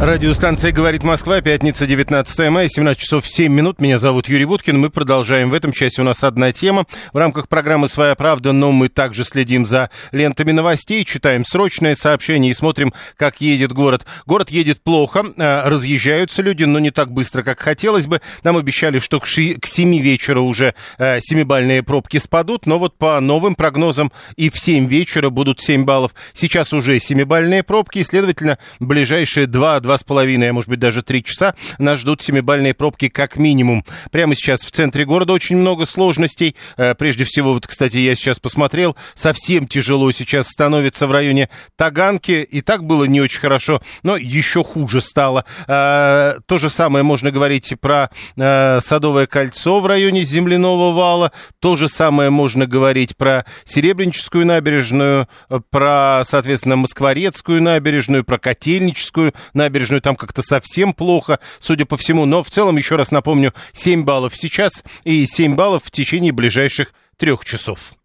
Радиостанция «Говорит Москва», пятница, 19 мая, 17 часов 7 минут. Меня зовут Юрий Буткин. Мы продолжаем. В этом части у нас одна тема. В рамках программы «Своя правда», но мы также следим за лентами новостей, читаем срочное сообщение и смотрим, как едет город. Город едет плохо, э, разъезжаются люди, но не так быстро, как хотелось бы. Нам обещали, что к, ши- к 7 вечера уже э, семибальные пробки спадут, но вот по новым прогнозам и в 7 вечера будут 7 баллов. Сейчас уже семибальные пробки, и, следовательно, ближайшие 2 два с половиной, а может быть даже три часа нас ждут семибальные пробки как минимум. Прямо сейчас в центре города очень много сложностей. Э, Прежде всего, вот, кстати, я сейчас посмотрел, совсем тяжело сейчас становится в районе Таганки. И так было не очень хорошо, но еще хуже стало. Э, То же самое можно говорить про э, Садовое кольцо в районе Земляного вала. То же самое можно говорить про Серебряническую набережную, про, соответственно, Москворецкую набережную, про Котельническую набережную. Там как-то совсем плохо, судя по всему. Но в целом, еще раз напомню, 7 баллов сейчас и 7 баллов в течение ближайших трех часов.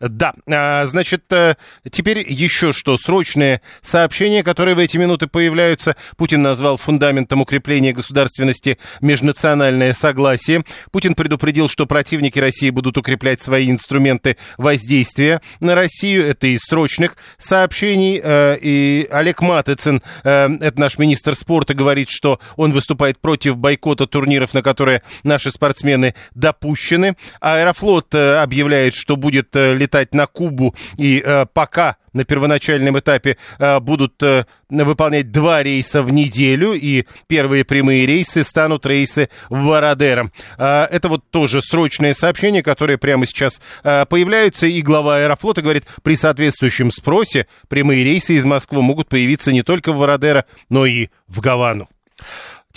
Да, а, значит, э, теперь еще что. Срочные сообщения, которые в эти минуты появляются. Путин назвал фундаментом укрепления государственности межнациональное согласие. Путин предупредил, что противники России будут укреплять свои инструменты воздействия на Россию. Это из срочных сообщений. Э, И Олег Матыцин, э, это наш министр спорта, говорит, что он выступает против бойкота турниров, на которые наши спортсмены допущены. Аэрофлот объявляет, что будет э, летать на Кубу, и э, пока на первоначальном этапе э, будут э, выполнять два рейса в неделю, и первые прямые рейсы станут рейсы в Вородеро. Э, это вот тоже срочное сообщение, которое прямо сейчас э, появляются, и глава Аэрофлота говорит, при соответствующем спросе прямые рейсы из Москвы могут появиться не только в Вородеро, но и в Гавану.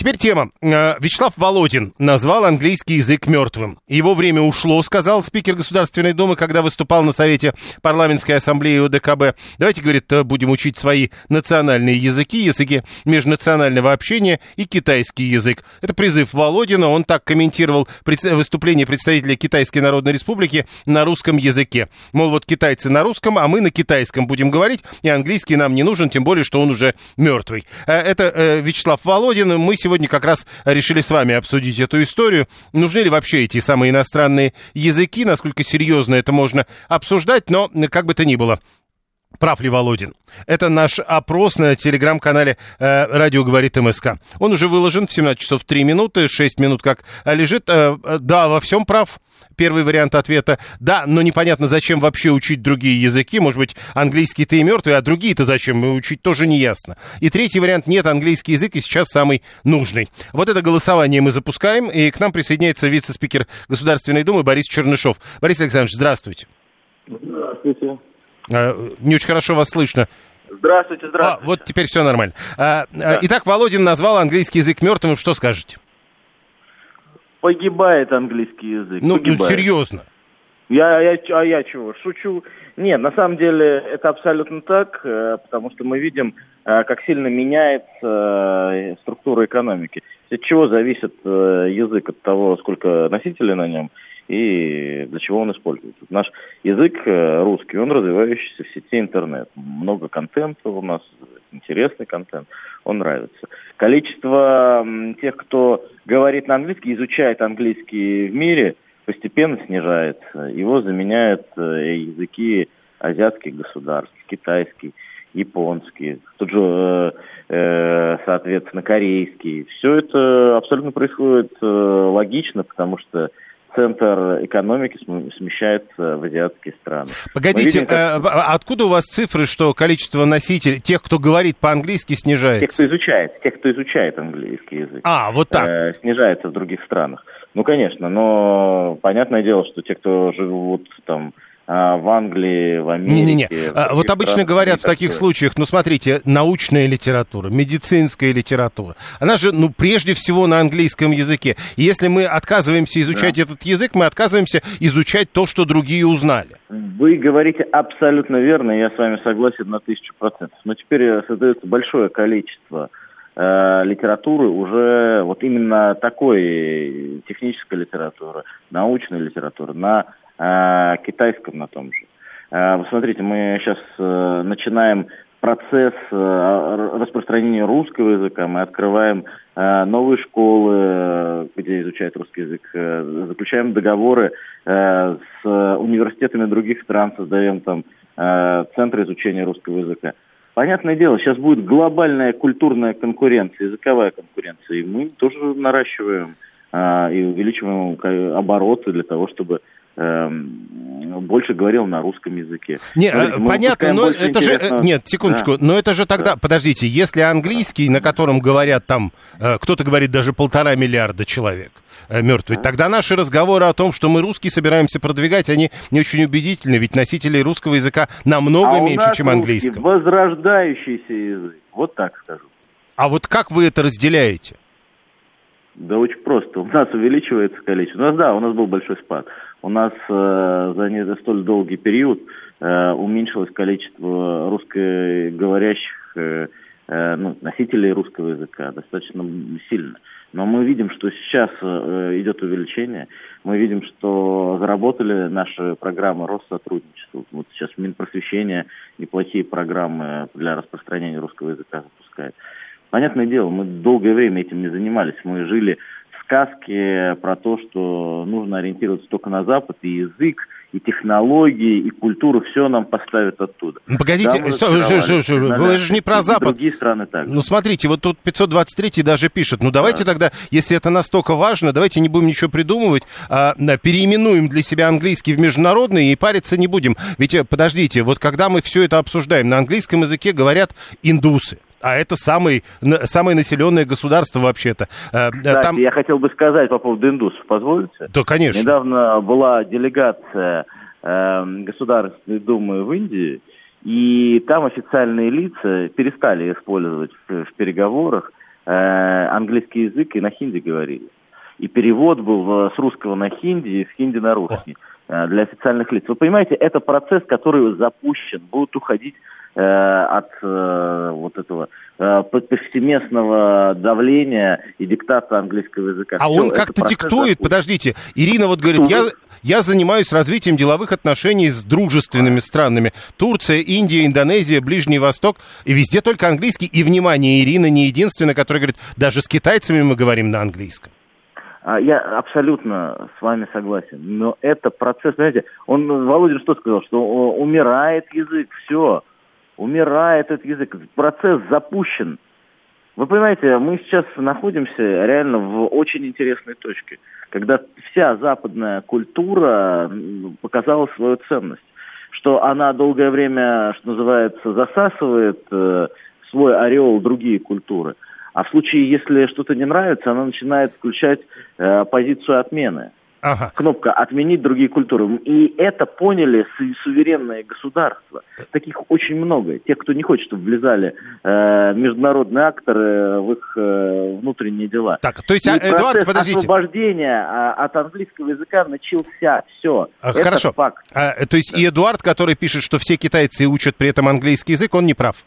Теперь тема. Э, Вячеслав Володин назвал английский язык мертвым. Его время ушло, сказал спикер Государственной Думы, когда выступал на Совете парламентской ассамблеи ОДКБ. Давайте, говорит, э, будем учить свои национальные языки, языки межнационального общения и китайский язык. Это призыв Володина. Он так комментировал выступление представителя Китайской Народной Республики на русском языке. Мол, вот китайцы на русском, а мы на китайском будем говорить, и английский нам не нужен, тем более, что он уже мертвый. Э, Это Вячеслав Володин. Мы сегодня как раз решили с вами обсудить эту историю. Нужны ли вообще эти самые иностранные языки, насколько серьезно это можно обсуждать, но как бы то ни было. Прав ли Володин? Это наш опрос на телеграм-канале э, «Радио говорит МСК». Он уже выложен в 17 часов 3 минуты, 6 минут как э, лежит. Э, э, да, во всем прав. Первый вариант ответа – да, но непонятно, зачем вообще учить другие языки. Может быть, английский-то и мертвый, а другие-то зачем учить, тоже не ясно. И третий вариант – нет, английский язык и сейчас самый нужный. Вот это голосование мы запускаем, и к нам присоединяется вице-спикер Государственной Думы Борис Чернышов. Борис Александрович, здравствуйте. Здравствуйте. Э, Не очень хорошо вас слышно. Здравствуйте, А, здравствуйте. вот теперь все нормально. А, а, Итак, Володин назвал английский язык мертвым. Что скажете? Погибает английский язык. Ну, ну, серьезно. Я, я, а я чего? Шучу. Нет, на самом деле это абсолютно так, э, потому что мы видим, э, как сильно меняется э, структура экономики. От чего зависит э, язык? От того, сколько носителей на нем и для чего он используется. Наш язык э, русский, он развивающийся в сети интернет. Много контента у нас, интересный контент, он нравится. Количество тех, кто говорит на английский, изучает английский в мире, постепенно снижается. Его заменяют э, языки азиатских государств, китайский, японский, тут же, э, соответственно, корейский. Все это абсолютно происходит логично, потому что центр экономики см- смещается в азиатские страны. Погодите, Мы видим, как- э, а откуда у вас цифры, что количество носителей, тех, кто говорит по-английски, Тех, снижается? кто изучает, тех, кто изучает английский язык. А, вот так. э, снижается в других странах. Ну, конечно, но понятное дело, что те, кто живут там а, в Англии, в Америке. Не-не-не. А, вот обычно говорят в таких случаях, ну смотрите, научная литература, медицинская литература, она же, ну, прежде всего на английском языке. И если мы отказываемся изучать да. этот язык, мы отказываемся изучать то, что другие узнали. Вы говорите абсолютно верно, я с вами согласен на тысячу процентов. Но теперь создается большое количество э, литературы уже вот именно такой технической литературы, научной литературы на э, китайском на том же. Э, вы смотрите, мы сейчас э, начинаем процесс э, распространения русского языка, мы открываем э, новые школы, где изучают русский язык, заключаем договоры с университетами других стран, создаем там центры изучения русского языка. Понятное дело, сейчас будет глобальная культурная конкуренция, языковая конкуренция, и мы тоже наращиваем и увеличиваем обороты для того, чтобы больше говорил на русском языке. Не, Смотрите, э, понятно, но это же... Э, нет, секундочку, да. но это же тогда... Да. Подождите, если английский, на котором говорят там, э, кто-то говорит даже полтора миллиарда человек мертвый, да. тогда наши разговоры о том, что мы русские собираемся продвигать, они не очень убедительны, ведь носителей русского языка намного а меньше, чем английского. возрождающийся язык, вот так скажу. А вот как вы это разделяете? Да очень просто. У нас увеличивается количество. У нас, да, у нас был большой спад. У нас э, за не за столь долгий период э, уменьшилось количество русскоговорящих э, э, ну, носителей русского языка достаточно сильно. Но мы видим, что сейчас э, идет увеличение. Мы видим, что заработали наши программы Россотрудничества. Вот сейчас Минпросвещение неплохие программы для распространения русского языка запускает. Понятное дело, мы долгое время этим не занимались. Мы жили в сказке про то, что нужно ориентироваться только на Запад, и язык, и технологии, и культуру, все нам поставят оттуда. Ну, погодите, да, что, что, что, вы же не про Запад. Другие страны так. Ну, смотрите, вот тут 523 даже пишет, ну, давайте да. тогда, если это настолько важно, давайте не будем ничего придумывать, а, переименуем для себя английский в международный и париться не будем. Ведь, э, подождите, вот когда мы все это обсуждаем, на английском языке говорят индусы а это самый, самое населенное государство вообще-то. Э, э, Кстати, Там... я хотел бы сказать по поводу индусов, позволите? Да, конечно. Недавно была делегация э, Государственной Думы в Индии, и там официальные лица перестали использовать в, в переговорах э, английский язык и на хинди говорили. И перевод был с русского на хинди и с хинди на русский О. Э, для официальных лиц. Вы понимаете, это процесс, который запущен, будут уходить от э, вот этого э, повсеместного давления и диктата английского языка. А Все, он как-то диктует, запустит. подождите, Ирина вот говорит, я, я занимаюсь развитием деловых отношений с дружественными странами. Турция, Индия, Индонезия, Ближний Восток, и везде только английский. И, внимание, Ирина не единственная, которая говорит, даже с китайцами мы говорим на английском. А, я абсолютно с вами согласен. Но это процесс, знаете, он, Володя что сказал, что умирает язык, все умирает этот язык, процесс запущен. Вы понимаете, мы сейчас находимся реально в очень интересной точке, когда вся западная культура показала свою ценность, что она долгое время, что называется, засасывает э, свой ореол другие культуры. А в случае, если что-то не нравится, она начинает включать э, позицию отмены. Ага. Кнопка «Отменить другие культуры». И это поняли суверенные государства. Таких очень много. Те, кто не хочет, чтобы влезали э, международные акторы в их э, внутренние дела. Так, то есть, и Эдуард, подождите. освобождения а, от английского языка начался. Все. А, это хорошо. факт. А, то есть, да. и Эдуард, который пишет, что все китайцы учат при этом английский язык, он не прав?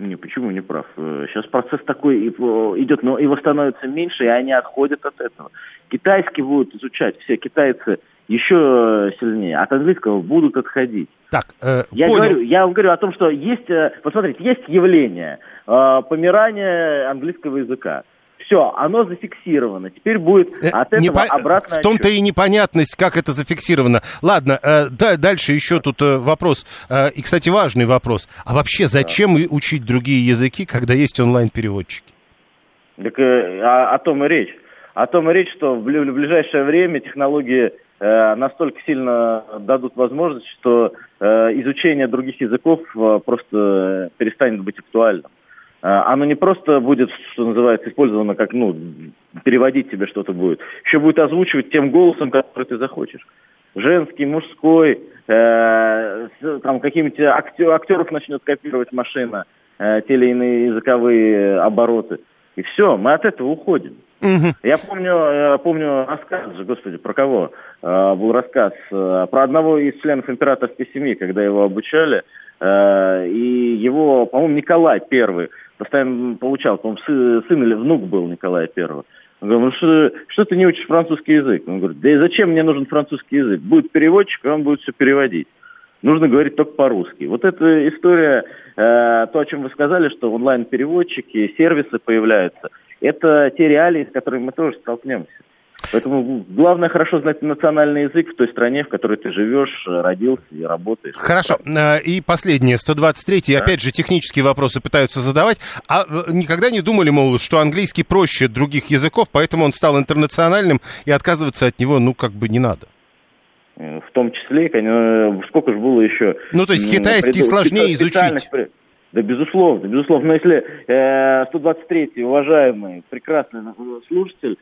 Не, почему не прав? Сейчас процесс такой идет, но его становится меньше, и они отходят от этого. Китайский будут изучать все китайцы еще сильнее, от английского будут отходить. Так, э, я, понял. говорю, я вам говорю о том, что есть, э, посмотрите, есть явление э, помирания английского языка. Все, оно зафиксировано. Теперь будет э, от этого Непо... обратно. В том-то и непонятность, как это зафиксировано. Ладно, э, да, дальше еще тут э, вопрос. Э, и, кстати, важный вопрос. А вообще, зачем да. учить другие языки, когда есть онлайн-переводчики? Так э, о, о том и речь о том и речь, что в ближайшее время технологии э, настолько сильно дадут возможность, что э, изучение других языков э, просто перестанет быть актуальным. Оно не просто будет, что называется, использовано как, ну, переводить тебе что-то будет, еще будет озвучивать тем голосом, который ты захочешь. Женский, мужской, э, там какими-то актер, актеров начнет копировать машина, э, те или иные языковые обороты. И все, мы от этого уходим. Угу. Я помню, я помню рассказ, господи, про кого э, был рассказ? Э, про одного из членов императорской семьи, когда его обучали. Э, и его, по-моему, Николай Первый постоянно получал, по-моему, сын, или внук был Николая Первого. Он говорит, ну что, что ты не учишь французский язык? Он говорит, да и зачем мне нужен французский язык? Будет переводчик, и он будет все переводить. Нужно говорить только по-русски. Вот эта история, э, то, о чем вы сказали, что онлайн-переводчики, сервисы появляются, это те реалии, с которыми мы тоже столкнемся. Поэтому главное хорошо знать национальный язык в той стране, в которой ты живешь, родился и работаешь. Хорошо. Э, и последнее, 123-й, да? опять же, технические вопросы пытаются задавать. А э, никогда не думали, мол, что английский проще других языков, поэтому он стал интернациональным, и отказываться от него, ну, как бы не надо? Э, в том числе, конечно, сколько же было еще... Ну, то есть китайский сложнее изучить. Да, безусловно, безусловно. Но если э, 123-й, уважаемый, прекрасный слушатель,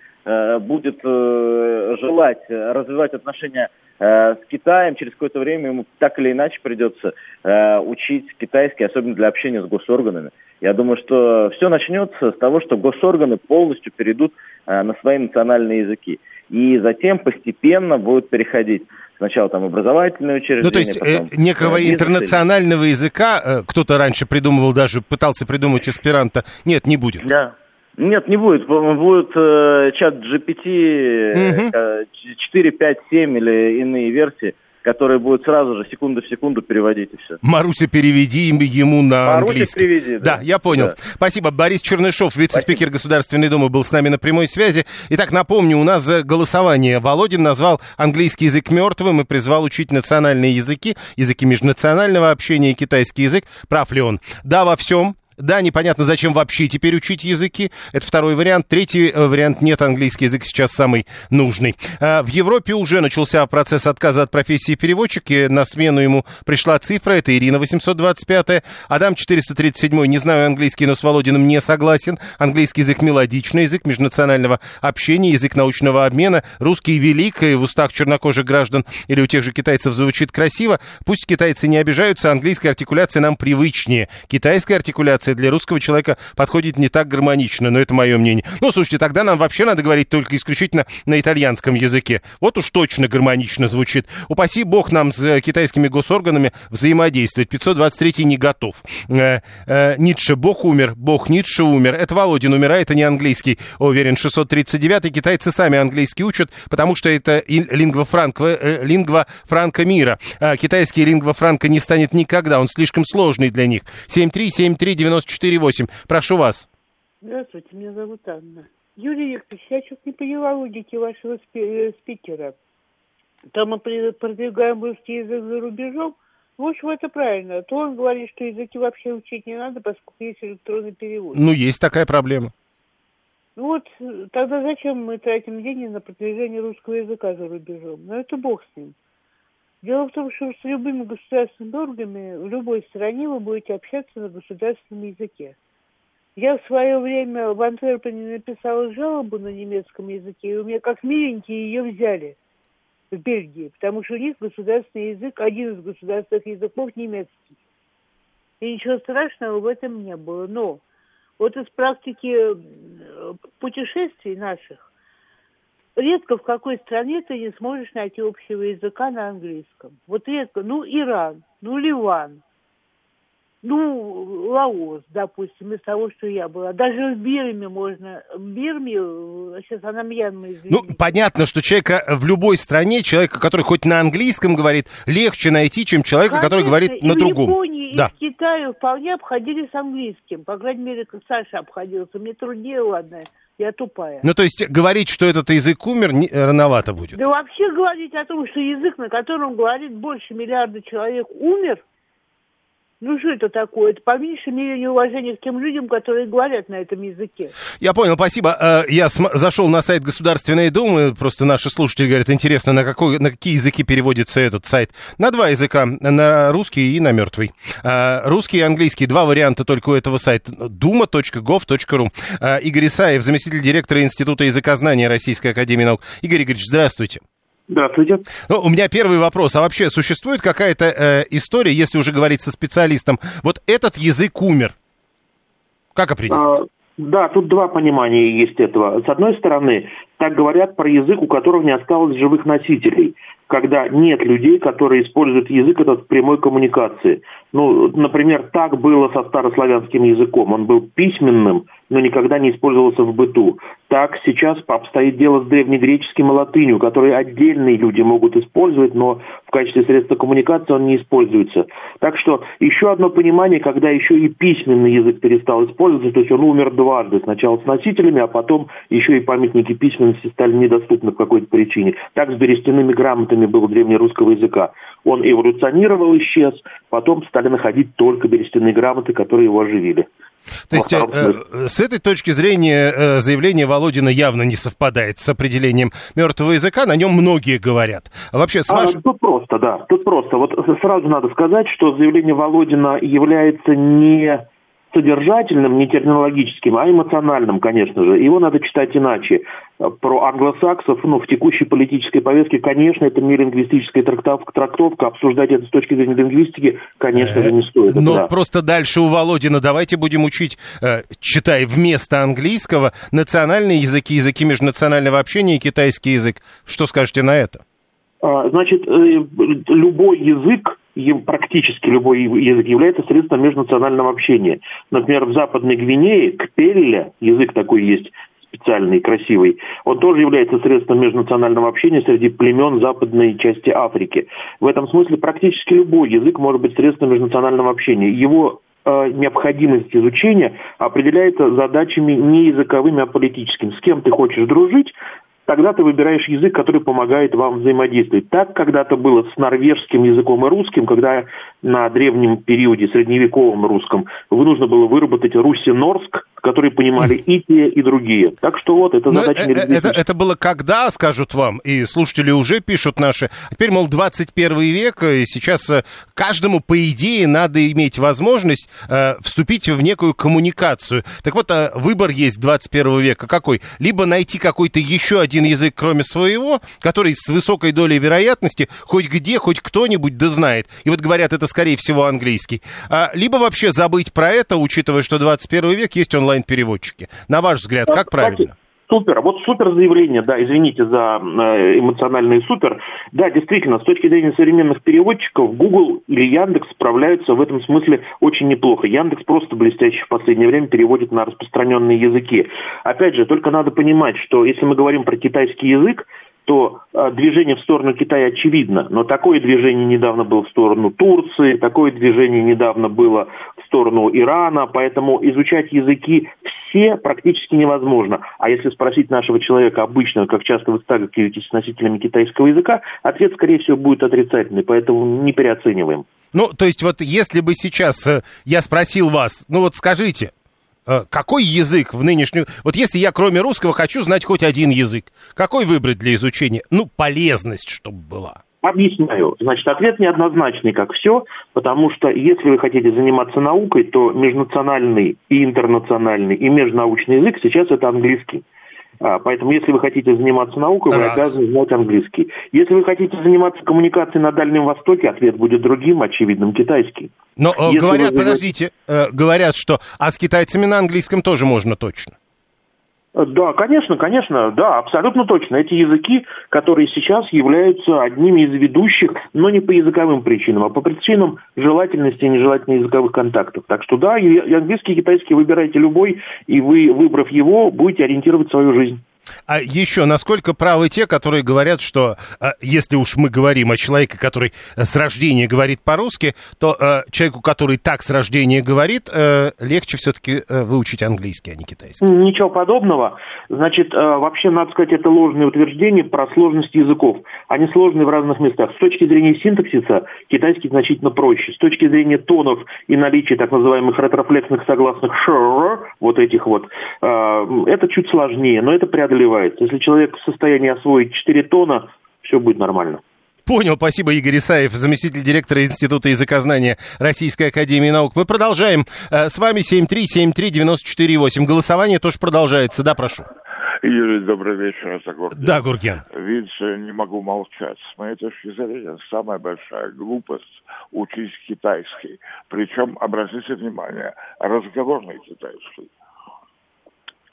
будет э, желать развивать отношения э, с Китаем, через какое-то время ему так или иначе придется э, учить китайский, особенно для общения с госорганами. Я думаю, что все начнется с того, что госорганы полностью перейдут э, на свои национальные языки. И затем постепенно будут переходить сначала там образовательные учреждения. Ну, то есть э, потом, некого э, интернационального языка э, кто-то раньше придумывал, даже пытался придумать эсперанто, нет, не будет. Да. Нет, не будет. Будет э, чат GPT угу. э, 4, 5, 7 или иные версии который будет сразу же секунду в секунду переводить и все. Маруся, переведи ему на Маруся, английский. переведи, да. Да, я понял. Да. Спасибо. Борис Чернышов, вице-спикер. Государственной Думы, был с нами на прямой связи. Итак, напомню, у нас голосование. Володин назвал английский язык мертвым и призвал учить национальные языки, языки межнационального общения и китайский язык. Прав ли он? Да, во всем. Да, непонятно, зачем вообще теперь учить языки. Это второй вариант. Третий э, вариант нет. Английский язык сейчас самый нужный. Э, в Европе уже начался процесс отказа от профессии переводчика. На смену ему пришла цифра. Это Ирина 825. Адам 437. Не знаю английский, но с Володиным не согласен. Английский язык мелодичный, язык межнационального общения, язык научного обмена. Русский велик, и в устах чернокожих граждан или у тех же китайцев звучит красиво. Пусть китайцы не обижаются, английская артикуляция нам привычнее. Китайская артикуляция интонация для русского человека подходит не так гармонично, но это мое мнение. Ну, слушайте, тогда нам вообще надо говорить только исключительно на итальянском языке. Вот уж точно гармонично звучит. Упаси бог нам с китайскими госорганами взаимодействовать. 523 не готов. Э, э, Ницше, бог умер, бог Ницше умер. Это Володин умирает, а не английский. Уверен, 639 китайцы сами английский учат, потому что это лингва франка, э, лингва франка мира. А китайский лингва франка не станет никогда, он слишком сложный для них. 7373 94,8. Прошу вас. Здравствуйте, меня зовут Анна. Юрий Викторович, я что-то не поняла логики вашего э, спикера. Там мы продвигаем русский язык за рубежом. В общем, это правильно. То он говорит, что языки вообще учить не надо, поскольку есть электронный перевод. Ну, есть такая проблема. Ну вот, тогда зачем мы тратим деньги на продвижение русского языка за рубежом? Ну, это бог с ним. Дело в том, что с любыми государственными органами в любой стране вы будете общаться на государственном языке. Я в свое время в Антверпене написала жалобу на немецком языке, и у меня как миленькие ее взяли в Бельгии, потому что у них государственный язык, один из государственных языков немецкий. И ничего страшного в этом не было. Но вот из практики путешествий наших редко в какой стране ты не сможешь найти общего языка на английском. Вот редко. Ну, Иран, ну, Ливан, ну, Лаос, допустим, из того, что я была. Даже в Бирме можно. В Бирме, сейчас она Мьянма, извините. Ну, понятно, что человека в любой стране, человека, который хоть на английском говорит, легче найти, чем человека, Конечно, который говорит на другом. в Японии, да. и в Китае вполне обходились английским. По крайней мере, как Саша обходился. Мне труднее, ладно. Я тупая. Ну, то есть говорить, что этот язык умер, не, рановато будет. Да вообще говорить о том, что язык, на котором говорит больше миллиарда человек, умер, Ну что это такое? Это по меньшей мере неуважение к тем людям, которые говорят на этом языке. Я понял, спасибо. Э, я зашел на сайт Государственной Думы, просто наши слушатели говорят, интересно, на, какой, на какие языки переводится этот сайт. На два языка, на русский и на мертвый. Э, русский и английский, два варианта только у этого сайта. duma.gov.ru. Э, Игорь Исаев, заместитель директора Института языкознания Российской Академии Наук. Игорь Игоревич, здравствуйте. Здравствуйте. Ну, у меня первый вопрос. А вообще существует какая-то э, история, если уже говорить со специалистом, вот этот язык умер? Как определить? А, да, тут два понимания есть этого. С одной стороны, так говорят про язык, у которого не осталось живых носителей когда нет людей, которые используют язык этот в прямой коммуникации. Ну, например, так было со старославянским языком. Он был письменным, но никогда не использовался в быту. Так сейчас обстоит дело с древнегреческим и латынью, которые отдельные люди могут использовать, но в качестве средства коммуникации он не используется. Так что еще одно понимание, когда еще и письменный язык перестал использоваться, то есть он умер дважды. Сначала с носителями, а потом еще и памятники письменности стали недоступны по какой-то причине. Так с берестяными грамотами было древнерусского языка. Он эволюционировал, исчез, потом стали находить только берестяные грамоты, которые его оживили. То есть э, э, с этой точки зрения э, заявление Володина явно не совпадает с определением мертвого языка, на нем многие говорят. А вообще, с ваш... а, тут просто, да, тут просто. Вот сразу надо сказать, что заявление Володина является не содержательным, не терминологическим, а эмоциональным, конечно же. Его надо читать иначе. Про англосаксов, ну, в текущей политической повестке, конечно, это не лингвистическая трактовка, трактовка. Обсуждать это с точки зрения лингвистики, конечно же, не стоит. Но да. просто дальше у Володина давайте будем учить, э, читая вместо английского, национальные языки, языки межнационального общения и китайский язык. Что скажете на это? А, значит, э, любой язык практически любой язык является средством межнационального общения. Например, в Западной Гвинее кпелля, язык такой есть специальный, красивый, он тоже является средством межнационального общения среди племен западной части Африки. В этом смысле практически любой язык может быть средством межнационального общения. Его э, необходимость изучения определяется задачами не языковыми, а политическими. С кем ты хочешь дружить, тогда ты выбираешь язык, который помогает вам взаимодействовать. Так когда-то было с норвежским языком и русским, когда на древнем периоде, средневековом русском, вы нужно было выработать руси-норск, которые понимали и те, и другие. Так что вот, это задача это, это, это было когда, скажут вам, и слушатели уже пишут наши. Теперь, мол, 21 век, и сейчас э, каждому, по идее, надо иметь возможность э, вступить в некую коммуникацию. Так вот, э, выбор есть 21 века какой? Либо найти какой-то еще один язык, кроме своего, который с высокой долей вероятности хоть где, хоть кто-нибудь да знает. И вот говорят, это, скорее всего, английский. А, либо вообще забыть про это, учитывая, что 21 век есть онлайн онлайн-переводчики. На ваш взгляд, как правильно? Супер. Вот супер заявление, да, извините за э, эмоциональный супер. Да, действительно, с точки зрения современных переводчиков, Google или Яндекс справляются в этом смысле очень неплохо. Яндекс просто блестяще в последнее время переводит на распространенные языки. Опять же, только надо понимать, что если мы говорим про китайский язык, то а, движение в сторону Китая очевидно, но такое движение недавно было в сторону Турции, такое движение недавно было сторону Ирана, поэтому изучать языки все практически невозможно. А если спросить нашего человека обычно, как часто вы сталкиваетесь с носителями китайского языка, ответ, скорее всего, будет отрицательный, поэтому не переоцениваем. Ну, то есть вот если бы сейчас э, я спросил вас, ну вот скажите, Э, какой язык в нынешнюю... Вот если я кроме русского хочу знать хоть один язык, какой выбрать для изучения? Ну, полезность, чтобы была. Объясняю. Значит, ответ неоднозначный, как все, потому что если вы хотите заниматься наукой, то межнациональный и интернациональный и межнаучный язык сейчас это английский. А, поэтому, если вы хотите заниматься наукой, Раз. вы обязаны знать английский. Если вы хотите заниматься коммуникацией на Дальнем Востоке, ответ будет другим, очевидным, китайский. Но э, если говорят, вы... подождите, э, говорят, что а с китайцами на английском тоже можно точно. Да, конечно, конечно, да, абсолютно точно. Эти языки, которые сейчас являются одними из ведущих, но не по языковым причинам, а по причинам желательности и нежелательных языковых контактов. Так что да, и английский, и китайский выбирайте любой, и вы, выбрав его, будете ориентировать свою жизнь. А еще, насколько правы те, которые говорят, что э, если уж мы говорим о человеке, который э, с рождения говорит по-русски, то э, человеку, который так с рождения говорит, легче все-таки выучить английский, а не китайский? Ничего подобного. Значит, вообще, надо сказать, это ложное утверждение про сложность языков. Они сложные в разных местах. С точки зрения синтаксиса китайский значительно проще. С точки зрения тонов и наличия так называемых ретрофлексных согласных ш, вот этих вот, это чуть сложнее, но это преодолевается. Если человек в состоянии освоить 4 тона, все будет нормально. Понял, спасибо, Игорь Исаев, заместитель директора Института языкознания Российской Академии Наук. Мы продолжаем. Э, с вами 7373948. Голосование тоже продолжается. Да, прошу. Юрий, добрый вечер, это Гурген. Да, Гурген. Видите, не могу молчать. С моей точки зрения, самая большая глупость учить китайский. Причем, обратите внимание, разговорный китайский.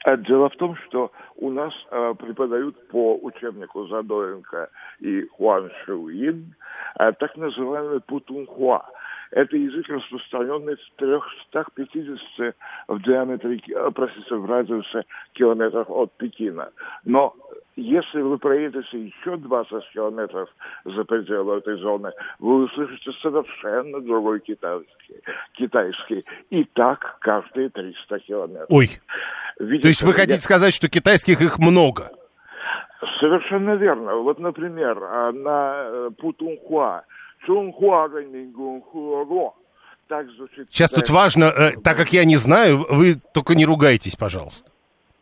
А Дело в том, что у нас э, преподают по учебнику Задоренко и Хуан Шуин э, так называемый путунхуа. Это язык, распространенный в 350 в диаметре, э, простите, в радиусе километров от Пекина. Но если вы проедете еще 20 километров за пределы этой зоны, вы услышите совершенно другой китайский. китайский. И так каждые 300 километров. Ой, Видите, то есть вы я- хотите сказать, что китайских их много? Совершенно верно. Вот, например, а, на э, Путунхуа. Сейчас тут важно, э, так как я не знаю, вы только не ругайтесь, пожалуйста.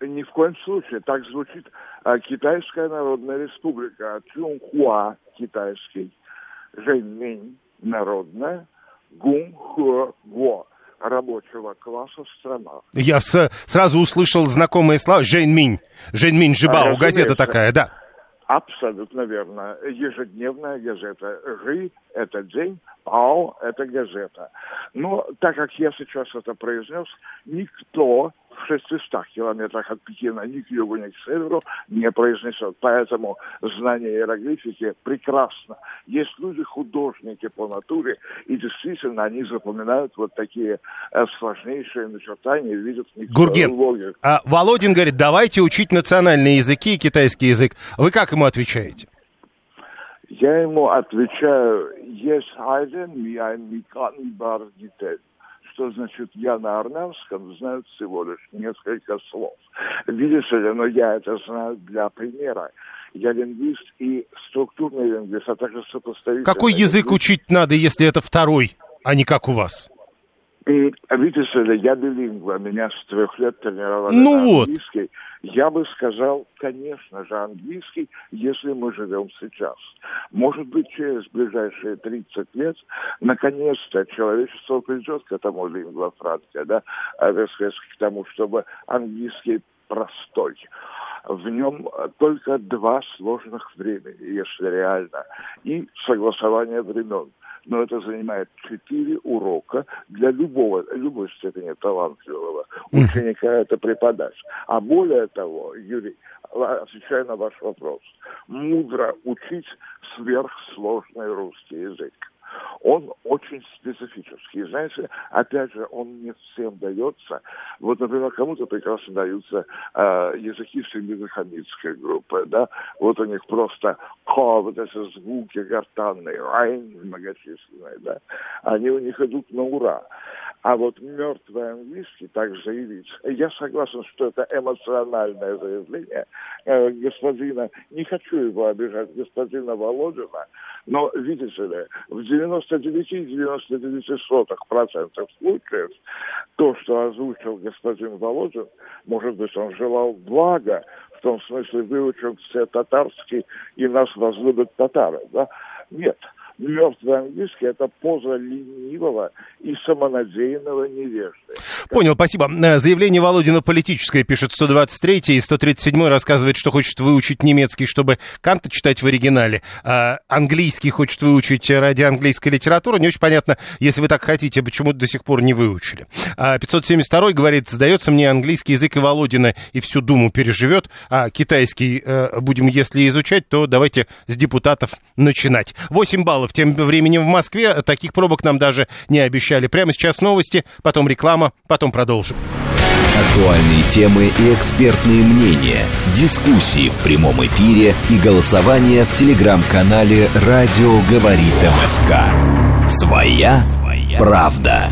Ни в коем случае. Так звучит а, Китайская Народная Республика. Чунхуа китайский, Жэньминь народная, Гунхуаго рабочего класса в странах. Я с- сразу услышал знакомые слова. Жень Минь. Жень Минь Жибао. Газета такая, да. Абсолютно верно. Ежедневная газета. Жи – это день, Ао – это газета. Но так как я сейчас это произнес, никто в 600 километрах от Пекина ни к югу, ни к северу не произнесет. Поэтому знание иероглифики прекрасно. Есть люди-художники по натуре, и действительно они запоминают вот такие э, сложнейшие начертания, видят в них Гурген, логику. а Володин говорит, давайте учить национальные языки и китайский язык. Вы как ему отвечаете? Я ему отвечаю, есть один, я никогда детей. Что значит я на армянском знаю всего лишь несколько слов. Видите ли, но я это знаю для примера. Я лингвист и структурный лингвист, а также сопоставительный. Какой язык лингвист. учить надо, если это второй, а не как у вас? И, видите ли, я билингва, меня с трех лет тренировали Ну на вот. английский. Я бы сказал, конечно же, английский, если мы живем сейчас. Может быть, через ближайшие 30 лет, наконец-то, человечество придет к этому лингва франка, да, а, к тому, чтобы английский простой. В нем э, только два сложных времени, если реально, и согласование времен. Но это занимает четыре урока для любого, любой степени талантливого ученика это преподать. А более того, Юрий, отвечая на ваш вопрос, мудро учить сверхсложный русский язык. Он очень специфический. Знаете, опять же, он не всем дается. Вот, например, кому-то прекрасно даются э, языки семидохамидской группы, да. Вот у них просто ко, вот эти звуки гортанные, райн многочисленные, да. Они у них идут на ура. А вот мертвый английский так заявить. Я согласен, что это эмоциональное заявление э, господина, не хочу его обижать, господина Володина, но, видите ли, в 99,99% случаев то, что озвучил господин Володин, может быть, он желал блага, в том смысле выучил все татарский и нас возлюбят татары, да? Нет. Мертвый английский – это поза ленивого и самонадеянного невежды. Понял, спасибо. Э, Заявление Володина политическое, пишет 123 и 137 рассказывает, что хочет выучить немецкий, чтобы Канта читать в оригинале. А английский хочет выучить ради английской литературы. Не очень понятно, если вы так хотите, почему до сих пор не выучили. А 572 говорит, сдается мне английский язык и Володина и всю Думу переживет, а китайский э, будем, если изучать, то давайте с депутатов начинать. 8 баллов тем временем в Москве. Таких пробок нам даже не обещали. Прямо сейчас новости, потом реклама, потом продолжим. Актуальные темы и экспертные мнения, дискуссии в прямом эфире и голосование в телеграм-канале «Радио говорит МСК». Своя правда.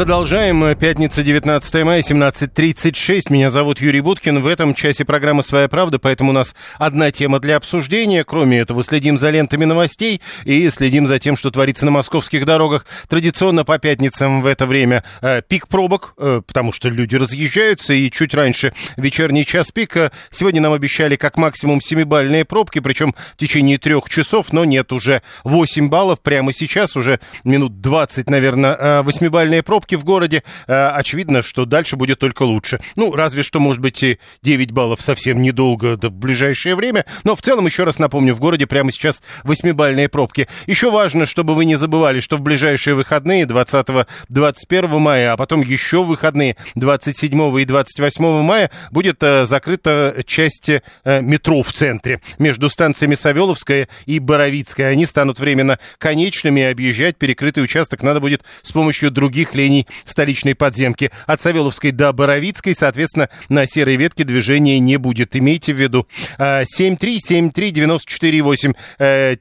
Продолжаем. Пятница, 19 мая, 17.36. Меня зовут Юрий Буткин. В этом часе программы «Своя правда», поэтому у нас одна тема для обсуждения. Кроме этого, следим за лентами новостей и следим за тем, что творится на московских дорогах. Традиционно по пятницам в это время э, пик пробок, э, потому что люди разъезжаются, и чуть раньше вечерний час пика. Сегодня нам обещали как максимум 7-бальные пробки, причем в течение трех часов, но нет, уже 8 баллов прямо сейчас, уже минут 20, наверное, э, 8-бальные пробки пробки в городе, э, очевидно, что дальше будет только лучше. Ну, разве что, может быть, и 9 баллов совсем недолго, да в ближайшее время. Но в целом, еще раз напомню, в городе прямо сейчас 8-бальные пробки. Еще важно, чтобы вы не забывали, что в ближайшие выходные 20-21 мая, а потом еще выходные 27 и 28 мая будет э, закрыта часть э, метро в центре между станциями Савеловская и Боровицкая. Они станут временно конечными, объезжать перекрытый участок надо будет с помощью других линий направлений столичной подземки. От Савеловской до Боровицкой, соответственно, на серой ветке движения не будет. Имейте в виду. 7373948. Э,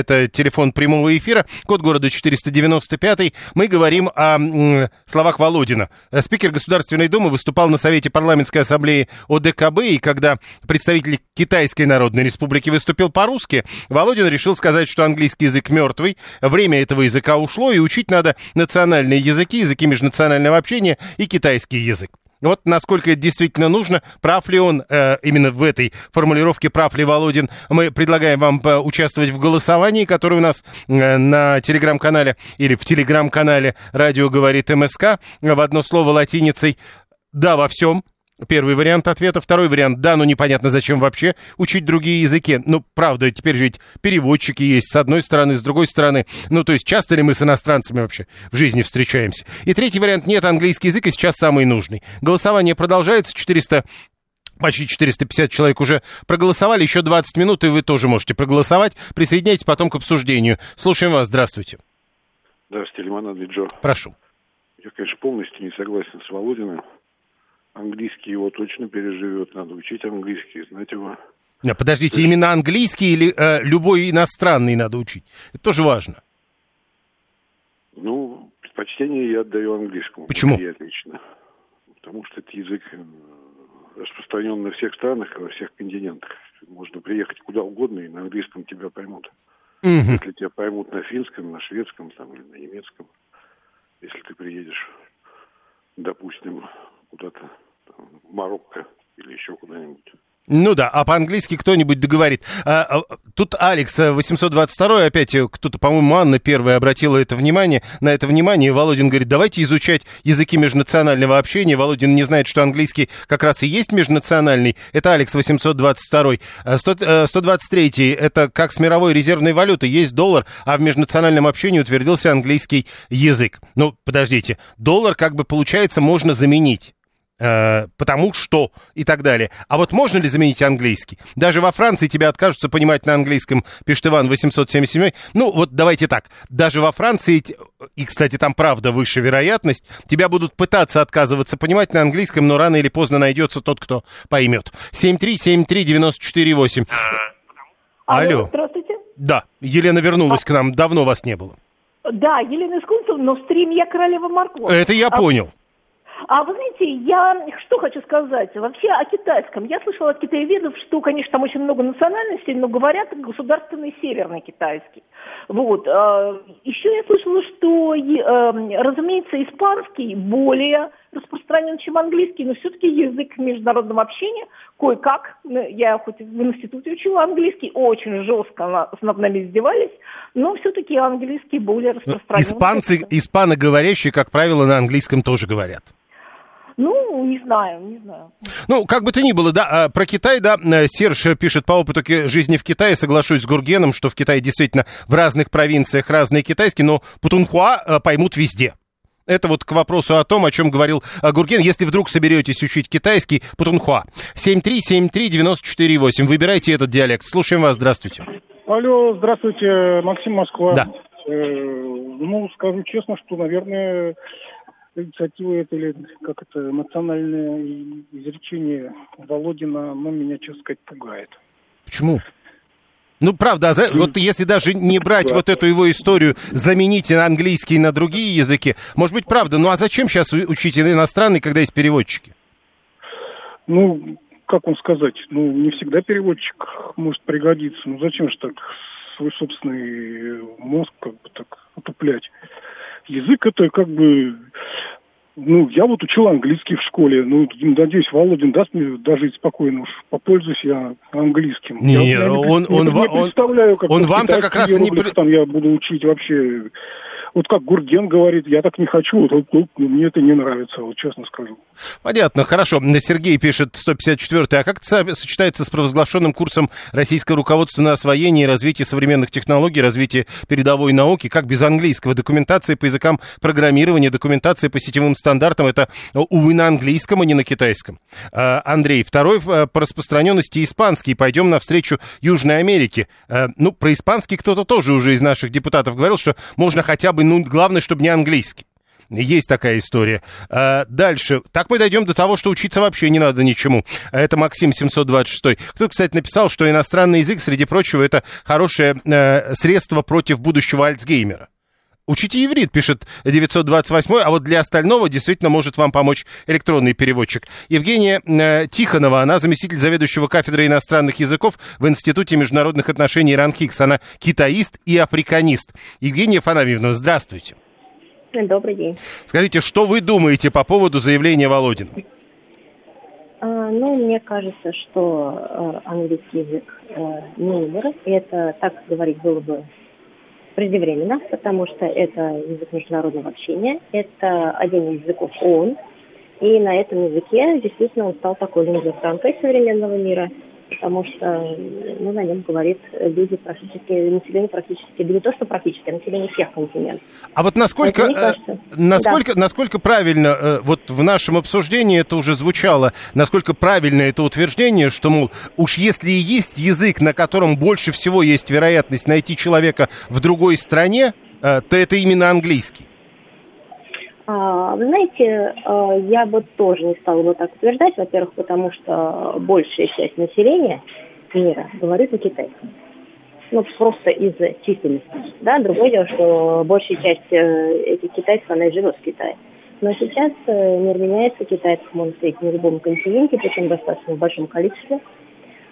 это телефон прямого эфира. Код города 495. Мы говорим о словах Володина. Спикер Государственной Думы выступал на Совете парламентской ассамблеи ОДКБ, и когда представитель Китайской Народной Республики выступил по-русски, Володин решил сказать, что английский язык мертвый, время этого языка ушло, и учить надо национальные языки языки, языки межнационального общения и китайский язык. Вот насколько это действительно нужно, прав ли он э, именно в этой формулировке, прав ли Володин, мы предлагаем вам участвовать в голосовании, которое у нас э, на телеграм-канале или в телеграм-канале «Радио говорит МСК» в одно слово латиницей. «Да во всем», Первый вариант ответа. Второй вариант, да, но непонятно, зачем вообще учить другие языки. Ну, правда, теперь же ведь переводчики есть с одной стороны, с другой стороны. Ну, то есть часто ли мы с иностранцами вообще в жизни встречаемся? И третий вариант, нет, английский язык и сейчас самый нужный. Голосование продолжается, 400 Почти 450 человек уже проголосовали, еще 20 минут, и вы тоже можете проголосовать. Присоединяйтесь потом к обсуждению. Слушаем вас, здравствуйте. Здравствуйте, Лимонад Джо. Прошу. Я, конечно, полностью не согласен с Володиным английский его точно переживет, надо учить английский, знать его. Нет, подождите, именно английский или э, любой иностранный надо учить? Это тоже важно. Ну, предпочтение я отдаю английскому. Почему? Я лично. Потому что это язык э, распространен на всех странах, во всех континентах. Можно приехать куда угодно, и на английском тебя поймут. Угу. Если тебя поймут на финском, на шведском там, или на немецком, если ты приедешь, допустим, куда-то в Марокко или еще куда-нибудь. Ну да, а по-английски кто-нибудь договорит. А, а, тут Алекс 822 э, опять э, кто-то, по-моему, Анна первая обратила это внимание, на это внимание. Володин говорит, давайте изучать языки межнационального общения. Володин не знает, что английский как раз и есть межнациональный. Это Алекс 822. 100, 123 это как с мировой резервной валютой. Есть доллар, а в межнациональном общении утвердился английский язык. Ну, подождите, доллар как бы получается можно заменить. Э, потому что и так далее. А вот можно ли заменить английский? Даже во Франции тебя откажутся понимать на английском, пишет Иван 877. Ну, вот давайте так. Даже во Франции, и, кстати, там правда выше вероятность, тебя будут пытаться отказываться понимать на английском, но рано или поздно найдется тот, кто поймет. 7373948. Алло. Здравствуйте. Да, Елена вернулась а... к нам, давно вас не было. Да, Елена Искунцева, но в стриме я королева морковь. Это я а... понял. А вы знаете, я что хочу сказать? Вообще о китайском. Я слышала от китаеведов, что, конечно, там очень много национальностей, но говорят государственный северный китайский. Вот. А, Еще я слышала, что, э, разумеется, испанский более распространен, чем английский, но все-таки язык международного общения кое-как, ну, я хоть в институте учила английский, очень жестко над нами издевались, но все-таки английский более распространен. Испанцы, испаноговорящие, как правило, на английском тоже говорят. Ну, не знаю, не знаю. Ну, как бы то ни было, да, а, про Китай, да, э, Серж пишет по опыту жизни в Китае, соглашусь с Гургеном, что в Китае действительно в разных провинциях разные китайские, но путунхуа э, поймут везде. Это вот к вопросу о том, о чем говорил э, Гурген. Если вдруг соберетесь учить китайский, путунхуа. 7373948. Выбирайте этот диалект. Слушаем вас. Здравствуйте. Алло, здравствуйте. Максим Москва. Да. Э, ну, скажу честно, что, наверное, инициатива это или как это эмоциональное изречение Володина, ну, меня, честно сказать, пугает. Почему? Ну, правда, а за, вот если даже не брать вот эту его историю, заменить английский на другие языки, может быть, правда, ну а зачем сейчас учить иностранный, когда есть переводчики? Ну, как вам сказать, ну, не всегда переводчик может пригодиться. Ну, зачем же так свой собственный мозг как бы так отуплять? Язык это как бы ну, я вот учил английский в школе. Ну, надеюсь, Володин даст мне даже спокойно уж попользуюсь я английским. Не, я, он, не, он, не, он, представляю, как он вам-то как раз не... Там я буду учить вообще вот как Гурген говорит, я так не хочу, вот, вот, мне это не нравится, вот честно скажу. Понятно, хорошо. Сергей пишет 154-й. А как это сочетается с провозглашенным курсом российского руководства на освоение и развитие современных технологий, развитие передовой науки? Как без английского? Документация по языкам программирования, документация по сетевым стандартам, это, увы, на английском, а не на китайском. А, Андрей, второй э, по распространенности испанский. Пойдем навстречу Южной Америке. А, ну, про испанский кто-то тоже уже из наших депутатов говорил, что можно хотя бы бы, ну, главное, чтобы не английский. Есть такая история. А, дальше. Так мы дойдем до того, что учиться вообще не надо ничему. Это Максим 726. Кто, кстати, написал, что иностранный язык, среди прочего, это хорошее э, средство против будущего Альцгеймера. Учите иврит, пишет 928, а вот для остального действительно может вам помочь электронный переводчик. Евгения э, Тихонова, она заместитель заведующего кафедрой иностранных языков в Институте международных отношений Ранхикс. Она китаист и африканист. Евгения Фанавьевна, здравствуйте. Добрый день. Скажите, что вы думаете по поводу заявления Володина? А, ну, мне кажется, что э, английский язык э, не умер. И это, так говорить, было бы преждевременно, потому что это язык международного общения, это один из языков ООН, и на этом языке действительно он стал такой лингвофранкой современного мира – потому что ну, на нем говорит люди практически, население практически, да не то, что практически, а население всех континентов. А вот насколько, э, кажется, насколько, да. насколько правильно, э, вот в нашем обсуждении это уже звучало, насколько правильно это утверждение, что, мол, уж если и есть язык, на котором больше всего есть вероятность найти человека в другой стране, э, то это именно английский. А, вы знаете, а, я бы тоже не стала бы так утверждать, во-первых, потому что большая часть населения мира говорит на китайском. Ну, просто из-за численности. Да, другое дело, что большая часть э, этих китайцев, она и живет в Китае. Но сейчас э, мир меняется, китайцев можно встретить на любом континенте, причем достаточно в большом количестве.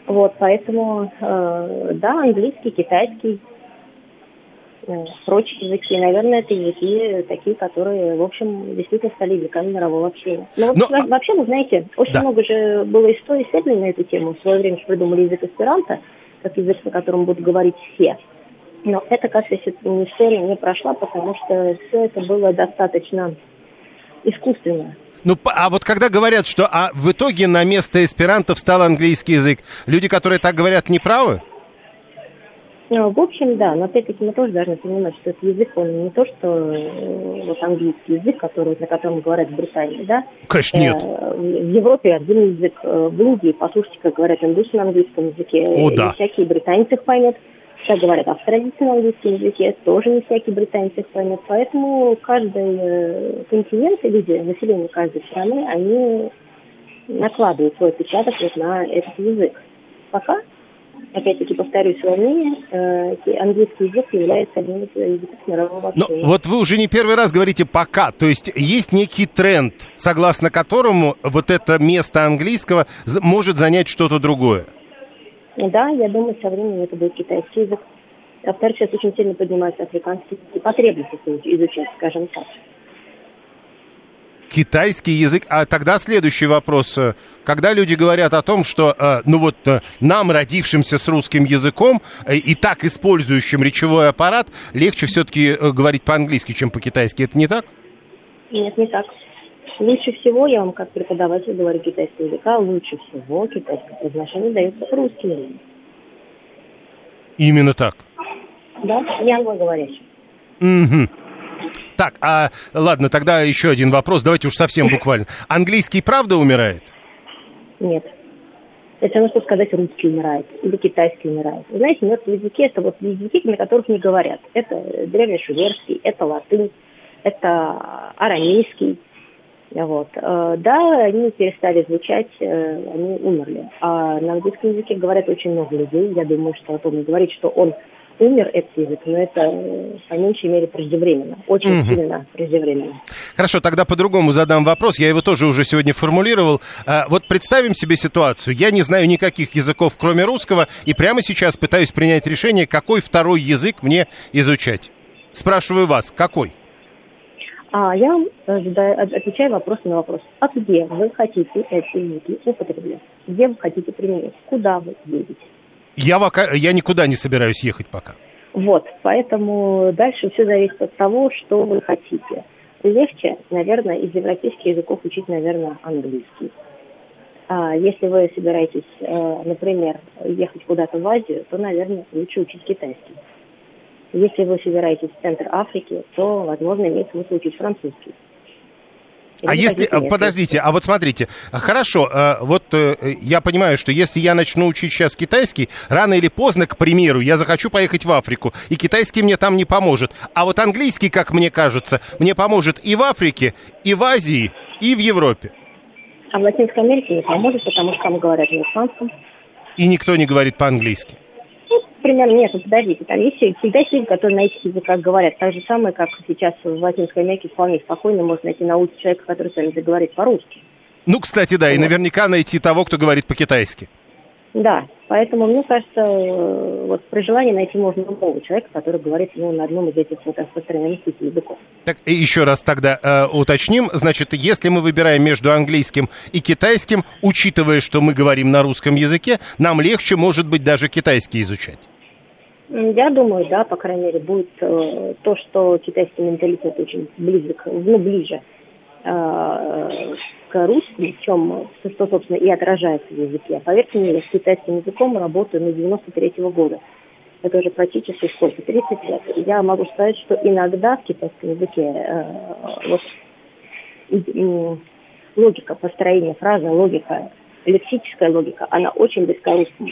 Вот, поэтому, э, да, английский, китайский, Э, прочие языки. Наверное, это языки такие, которые, в общем, действительно стали языками мирового общения. Но, вот Но... вообще, вы знаете, очень да. много же было историй, исследований на эту тему. В свое время придумали язык эсперанто, как язык, на котором будут говорить все. Но эта, кажется, история не прошла, потому что все это было достаточно искусственно. Ну, а вот когда говорят, что а в итоге на место эсперанто встал английский язык, люди, которые так говорят, не правы? Ну, в общем, да, но опять-таки мы тоже должны понимать, что этот язык, он не то, что э, вот английский язык, который, на котором говорят в Британии, да? Конечно, нет. Э, в Европе один язык, э, в Индии, послушайте, как говорят индусы на английском языке. О, да. И всякие британцы их поймут. Как говорят австралийцы на английском языке, тоже не всякий британец их поймет. Поэтому каждый континент, люди, население каждой страны, они накладывают свой отпечаток вот на этот язык. Пока опять-таки повторюсь свое мнение, э, английский язык является одним из языков мирового общения. Но вот вы уже не первый раз говорите «пока», то есть есть некий тренд, согласно которому вот это место английского может занять что-то другое. Да, я думаю, со временем это будет китайский язык. Во-вторых, сейчас очень сильно поднимаются африканские потребности изучать, скажем так китайский язык. А тогда следующий вопрос. Когда люди говорят о том, что, э, ну вот, э, нам, родившимся с русским языком э, и так использующим речевой аппарат, легче все-таки говорить по-английски, чем по-китайски, это не так? Нет, не так. Лучше всего, я вам как преподаватель говорю китайского языка, лучше всего китайское произношение дается русским языком. Именно так? Да, я англоговорящий. Угу. Так, а ладно, тогда еще один вопрос. Давайте уж совсем буквально. Английский правда умирает? Нет. Это равно, что сказать, русский умирает или китайский умирает. Вы знаете, мертвые языки – это вот языки, на которых не говорят. Это древнешумерский, это латынь, это арамейский. Вот. Э, да, они перестали звучать, э, они умерли. А на английском языке говорят очень много людей. Я думаю, что о том говорить, что он умер, этот язык, но это э, по меньшей мере преждевременно. Очень угу. сильно преждевременно. Хорошо, тогда по-другому задам вопрос. Я его тоже уже сегодня формулировал. А, вот представим себе ситуацию. Я не знаю никаких языков, кроме русского, и прямо сейчас пытаюсь принять решение, какой второй язык мне изучать. Спрашиваю вас, какой? А я э, отвечаю вопрос на вопрос. А где вы хотите эти языки употреблять? Где вы хотите применить? Куда вы едете? Я, пока, я никуда не собираюсь ехать пока. Вот, поэтому дальше все зависит от того, что вы хотите. Легче, наверное, из европейских языков учить, наверное, английский. А если вы собираетесь, э, например, ехать куда-то в Азию, то, наверное, лучше учить китайский. Если вы собираетесь в центр Африки, то, возможно, имеет смысл учить французский. А если, подождите, а вот смотрите, хорошо, э, вот э, я понимаю, что если я начну учить сейчас китайский, рано или поздно, к примеру, я захочу поехать в Африку, и китайский мне там не поможет. А вот английский, как мне кажется, мне поможет и в Африке, и в Азии, и в Европе. А в Латинской Америке не поможет, потому что там говорят на испанском. И никто не говорит по-английски примерно, нет, ну, подождите, там есть всегда люди, которые на этих языках говорят. Так же самое, как сейчас в Латинской Америке вполне спокойно можно найти на улице человека, который с вами заговорит по-русски. Ну, кстати, да, вот. и наверняка найти того, кто говорит по-китайски. Да, поэтому, мне кажется, вот при желании найти можно любого человека, который говорит ну, на одном из этих вот распространенных языков. Так, и еще раз тогда э, уточним. Значит, если мы выбираем между английским и китайским, учитывая, что мы говорим на русском языке, нам легче, может быть, даже китайский изучать. Я думаю, да, по крайней мере, будет э, то, что китайский менталитет очень близок, ну, ближе э, к русскому, чем, что, собственно, и отражается в языке. Поверьте мне, я с китайским языком работаю на 93-го года. Это уже практически сколько? 30 лет. Я могу сказать, что иногда в китайском языке э, вот, э, логика построения фразы, логика, лексическая логика, она очень близка к русскому,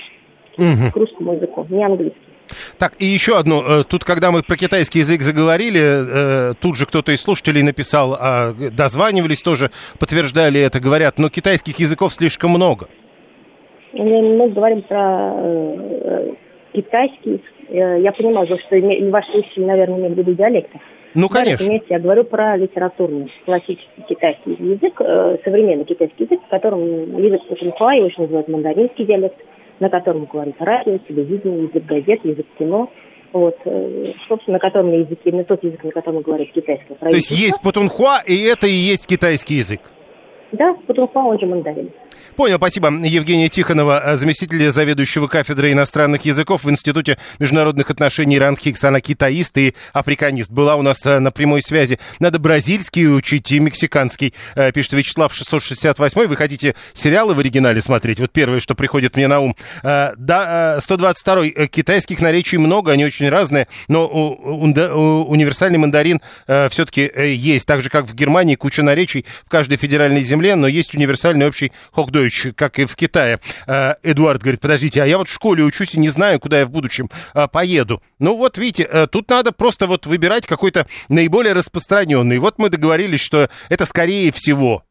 угу. к русскому языку, не английский. Так, и еще одно. Э, тут, когда мы про китайский язык заговорили, э, тут же кто-то из слушателей написал, а, дозванивались тоже, подтверждали это, говорят, но китайских языков слишком много. Мы говорим про э, китайский. Я понимаю, что ваши слушатели, наверное, имеют в виду диалекты. Ну, конечно. Да, я говорю про литературный, классический китайский язык, современный китайский язык, в котором язык Путинхуа, его еще называют мандаринский диалект на котором говорит радио, телевидение, язык газет, язык кино. Вот, э, собственно, на котором языке, на тот язык, на котором говорит китайское правительство. То есть есть путунхуа, и это и есть китайский язык? Да, путунхуа, он же мандарин. Понял, спасибо. Евгения Тихонова, э, заместитель заведующего кафедрой иностранных языков в Институте международных отношений Рандхикс. Она китаист и африканист. Была у нас э, на прямой связи. Надо бразильский учить и мексиканский, э, пишет Вячеслав 668. Вы хотите сериалы в оригинале смотреть? Вот первое, что приходит мне на ум. Да, 122 китайских наречий много, они очень разные, но универсальный мандарин все-таки есть. Так же, как в Германии, куча наречий в каждой федеральной земле, но есть универсальный общий Deutsch, как и в Китае. Э, Эдуард говорит, подождите, а я вот в школе учусь и не знаю, куда я в будущем э, поеду. Ну вот видите, э, тут надо просто вот выбирать какой-то наиболее распространенный. Вот мы договорились, что это скорее всего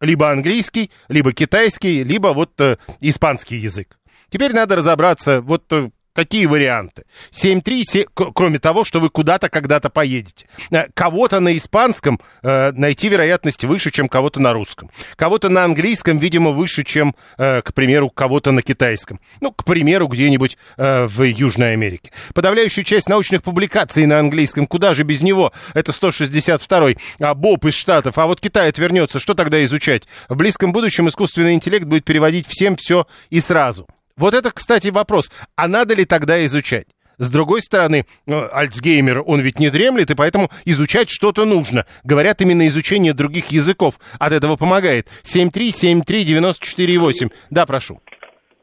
либо английский, либо китайский, либо вот испанский язык. Теперь надо разобраться, вот Какие варианты? 7-3, кроме того, что вы куда-то когда-то поедете. Э, кого-то на испанском э, найти вероятность выше, чем кого-то на русском. Кого-то на английском, видимо, выше, чем, э, к примеру, кого-то на китайском. Ну, к примеру, где-нибудь э, в Южной Америке. Подавляющая часть научных публикаций на английском. Куда же без него? Это 162-й. А Боб из Штатов. А вот Китай отвернется. Что тогда изучать? В близком будущем искусственный интеллект будет переводить всем все и сразу. Вот это, кстати, вопрос. А надо ли тогда изучать? С другой стороны, э, Альцгеймер, он ведь не дремлет, и поэтому изучать что-то нужно. Говорят, именно изучение других языков от этого помогает. 7373948. Да, прошу.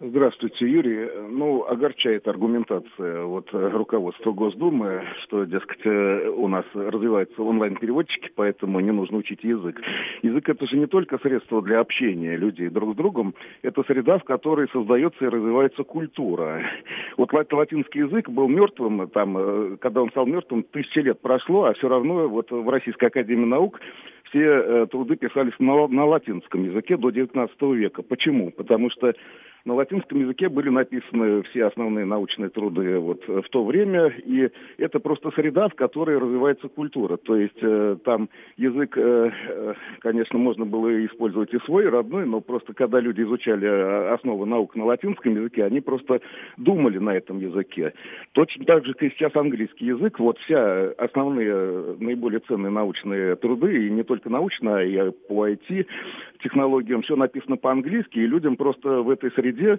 Здравствуйте, Юрий. Ну, огорчает аргументация вот э, руководства Госдумы, что, дескать, э, у нас развиваются онлайн-переводчики, поэтому не нужно учить язык. Язык это же не только средство для общения людей друг с другом, это среда, в которой создается и развивается культура. Вот латинский язык был мертвым, там, э, когда он стал мертвым, тысячи лет прошло, а все равно вот в Российской Академии Наук все труды писались на, на латинском языке до XIX века. Почему? Потому что на латинском языке были написаны все основные научные труды вот в то время, и это просто среда, в которой развивается культура. То есть э, там язык, э, э конечно, можно было использовать и свой, родной, но просто когда люди изучали основы наук на латинском языке, они просто думали на этом языке. Точно так же, как и сейчас английский язык, вот вся основные, наиболее ценные научные труды, и не только научные, а и по IT, технологиям, все написано по-английски, и людям просто в этой среде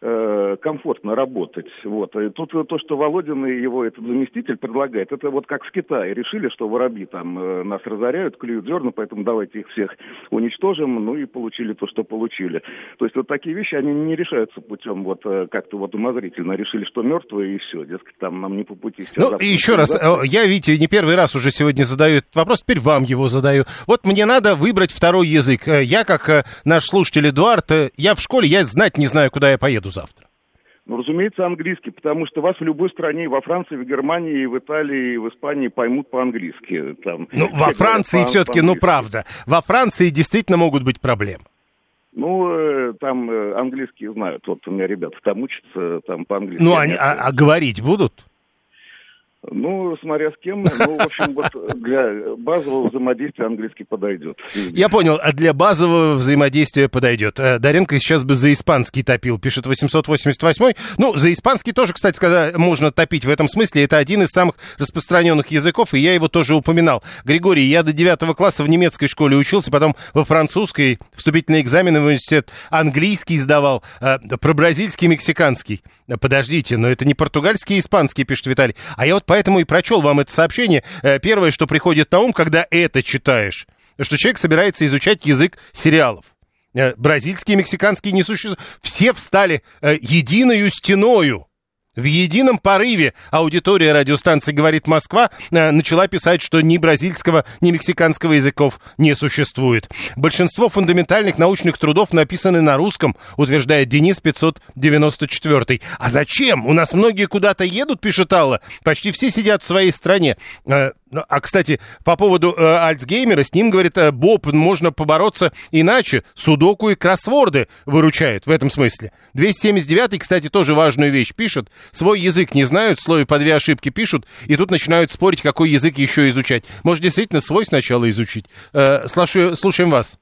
комфортно работать. Вот. И тут то, что Володин и его этот заместитель предлагает, это вот как в Китае. Решили, что воробьи там э, нас разоряют, клюют зерна, поэтому давайте их всех уничтожим, ну и получили то, что получили. То есть вот такие вещи, они не решаются путем вот э, как-то вот умозрительно. Решили, что мертвые и все, дескать, там нам не по пути. Ну, и еще раз, завтра. я, видите, не первый раз уже сегодня задаю этот вопрос, теперь вам его задаю. Вот мне надо выбрать второй язык. Э, я, как наш слушатель Эдуард, я в школе, я знать не знаю, куда я поеду завтра? Ну, разумеется, английский, потому что вас в любой стране, во Франции, в Германии, в Италии, в Испании поймут по-английски. Там, ну, во Франции все-таки, ну, правда, во Франции действительно могут быть проблемы. Ну, э, там э, английский знают. Вот у меня ребята там учатся, там по-английски. Ну, они, а, а говорить будут? Ну, смотря с кем. Ну, в общем, вот для базового взаимодействия английский подойдет. Я понял, а для базового взаимодействия подойдет. Э, Даренко сейчас бы за испанский топил, пишет 888. Ну, за испанский тоже, кстати сказать, можно топить в этом смысле. Это один из самых распространенных языков, и я его тоже упоминал. Григорий, я до девятого класса в немецкой школе учился, потом во французской, вступительные экзамены в университет, английский сдавал, э, про бразильский, мексиканский. Подождите, но это не португальский и испанский, пишет Виталий. А я вот поэтому и прочел вам это сообщение. Э, первое, что приходит на ум, когда это читаешь, что человек собирается изучать язык сериалов. Э, бразильский и мексиканский не существуют. Все встали э, единою стеною в едином порыве аудитория радиостанции «Говорит Москва» э, начала писать, что ни бразильского, ни мексиканского языков не существует. Большинство фундаментальных научных трудов написаны на русском, утверждает Денис 594. А зачем? У нас многие куда-то едут, пишет Алла. Почти все сидят в своей стране. Ну, а, кстати, по поводу э, Альцгеймера, с ним, говорит, э, Боб, можно побороться иначе. Судоку и кроссворды выручают в этом смысле. 279-й, кстати, тоже важную вещь пишет. Свой язык не знают, в слове по две ошибки пишут, и тут начинают спорить, какой язык еще изучать. Может, действительно, свой сначала изучить. Э, слушаю, слушаем вас.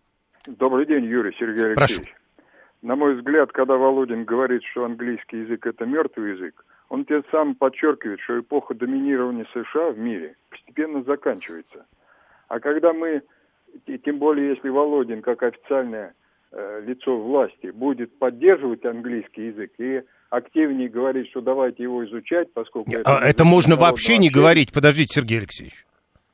Добрый день, Юрий Сергей Алексеевич. Прошу. На мой взгляд, когда Володин говорит, что английский язык – это мертвый язык, он тем самым подчеркивает, что эпоха доминирования США в мире постепенно заканчивается. А когда мы, тем более если Володин как официальное э, лицо власти будет поддерживать английский язык и активнее говорить, что давайте его изучать, поскольку... А это, это можно вообще не говорить, подождите, Сергей Алексеевич.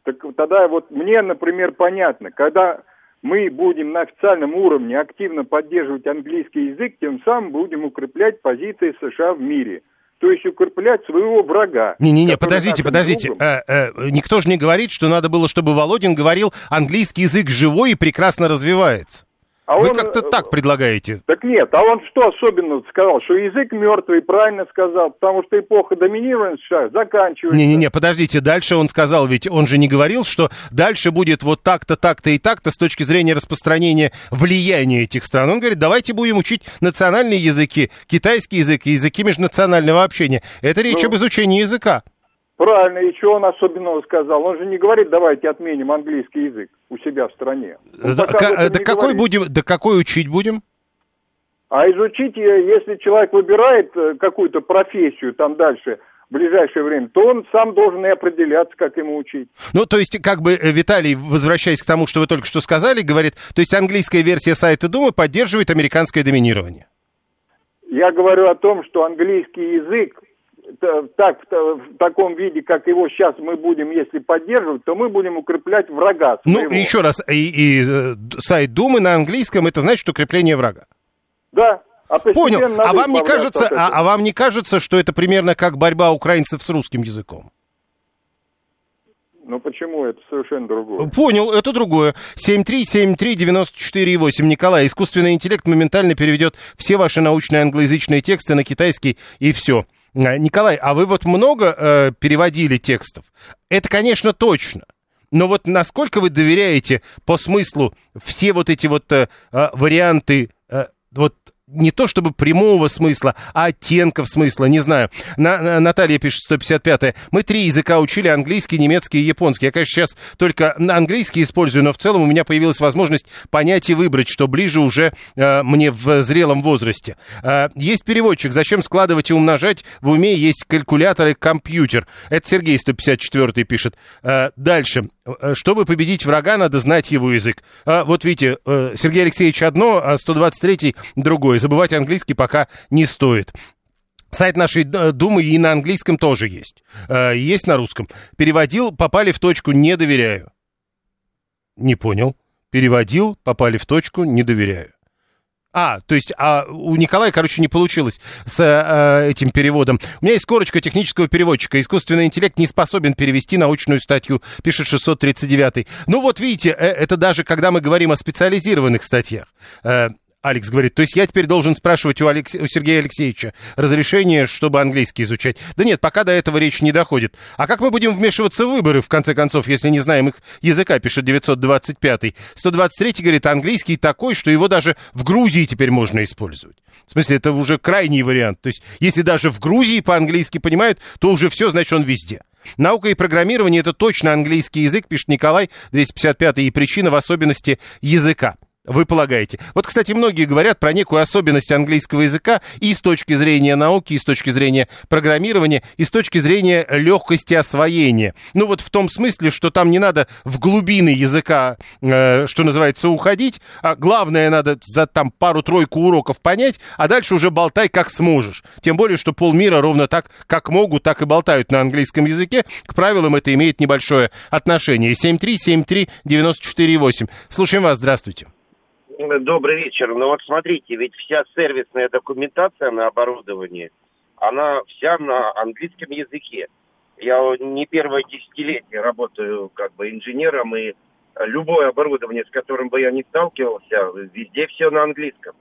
Так тогда вот мне, например, понятно, когда мы будем на официальном уровне активно поддерживать английский язык, тем самым будем укреплять позиции США в мире – то есть укреплять своего врага. Не-не-не, подождите, подождите. Э, э, никто же не говорит, что надо было, чтобы Володин говорил, английский язык живой и прекрасно развивается. А Вы он, как-то э, так предлагаете. Так нет, а он что особенно сказал? Что язык мертвый, правильно сказал, потому что эпоха доминирования США заканчивается. Не-не-не, подождите, дальше он сказал, ведь он же не говорил, что дальше будет вот так-то, так-то и так-то с точки зрения распространения влияния этих стран. Он говорит, давайте будем учить национальные языки, китайский язык и языки межнационального общения. Это речь ну, об изучении языка. Правильно, и что он особенного сказал? Он же не говорит, давайте отменим английский язык у себя в стране. да, к- да какой будем, да какой учить будем? А изучить, э, если человек выбирает э, какую-то профессию там дальше, в ближайшее время, то он сам должен и определяться, как ему учить. Ну, то есть, как бы, э, Виталий, возвращаясь к тому, что вы только что сказали, говорит, то есть английская версия сайта Думы поддерживает американское доминирование. Я говорю о том, что английский язык так, в таком виде, как его сейчас мы будем, если поддерживать, то мы будем укреплять врага ну, своего. Ну, еще раз, и, и э, сайт Думы на английском, это значит укрепление врага? Да, А Понял. А вам не кажется, а, а вам не кажется, что это примерно как борьба украинцев с русским языком? Ну почему? Это совершенно другое. Понял, это другое. 7373948. Николай, искусственный интеллект моментально переведет все ваши научные англоязычные тексты на китайский и все. А, Николай, а вы вот много э, переводили текстов? Это, конечно, точно. Но вот насколько вы доверяете по смыслу все вот эти вот э, э, варианты, э, не то чтобы прямого смысла, а оттенков смысла, не знаю. На, на- Наталья пишет, 155-е. Мы три языка учили, английский, немецкий и японский. Я, конечно, сейчас только английский использую, но в целом у меня появилась возможность понять и выбрать, что ближе уже э, мне в зрелом возрасте. Э, есть переводчик, зачем складывать и умножать? В уме есть калькулятор и компьютер. Это Сергей 154 пишет. Э, дальше. Э, Чтобы победить врага, надо знать его язык. А, вот видите, э, Сергей Алексеевич одно, а 123 другое. Забывать английский пока не стоит. Сайт нашей э, Думы и на английском тоже есть. Э, Есть на русском. Переводил, попали в точку, не доверяю. Не понял. Переводил, попали в точку, не доверяю. А, то есть а у Николая, короче, не получилось с э, этим переводом. У меня есть корочка технического переводчика. Искусственный интеллект не способен перевести научную статью, пишет 639. Ну вот видите, э, это даже когда мы говорим о специализированных статьях. Алекс говорит, то есть я теперь должен спрашивать у, Алекс... у Сергея Алексеевича разрешение, чтобы английский изучать. Да нет, пока до этого речь не доходит. А как мы будем вмешиваться в выборы, в конце концов, если не знаем их языка, пишет 925. 123 говорит, английский такой, что его даже в Грузии теперь можно использовать. В смысле, это уже крайний вариант. То есть, если даже в Грузии по-английски понимают, то уже все, значит, он везде. Наука и программирование – это точно английский язык, пишет Николай, 255 и причина в особенности языка. Вы полагаете. Вот, кстати, многие говорят про некую особенность английского языка и с точки зрения науки, и с точки зрения программирования, и с точки зрения легкости освоения. Ну вот в том смысле, что там не надо в глубины языка, э, что называется, уходить, а главное надо за там пару-тройку уроков понять, а дальше уже болтай как сможешь. Тем более, что полмира ровно так, как могут, так и болтают на английском языке. К правилам это имеет небольшое отношение. 7373948. Слушаем вас, здравствуйте. Добрый вечер. Ну вот смотрите, ведь вся сервисная документация на оборудование, она вся на английском языке. Я не первое десятилетие работаю как бы инженером, и любое оборудование, с которым бы я не сталкивался, везде все на английском.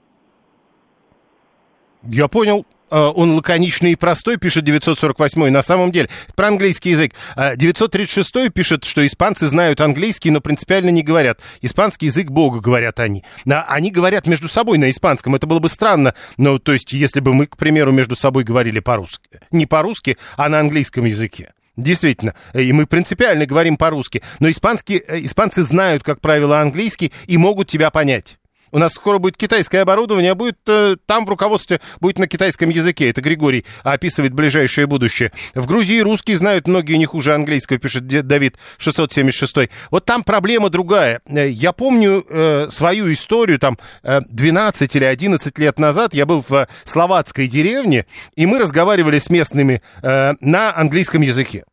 Я понял. Э, Он лаконичный и простой, пишет 948 на самом деле. Про английский язык. Э, 936 пишет, что испанцы знают английский, но принципиально не говорят. Испанский язык бога, говорят они. Они говорят между собой на испанском. Это было бы странно. Ну, то есть, если бы мы, к примеру, между собой говорили по-русски. Не по-русски, а на английском языке. Действительно, и мы принципиально говорим по-русски, но испанские, э, испанцы знают, как правило, английский и могут тебя понять. У нас скоро будет китайское оборудование, а будет э, там в руководстве будет на китайском языке. Это Григорий описывает ближайшее будущее. В Грузии русские знают многие не хуже английского, пишет Давид 676. Вот там проблема другая. Э, Я помню э, свою историю, там э, 12 или 11 лет назад я был в э, словацкой деревне, и мы разговаривали с местными э, на английском языке.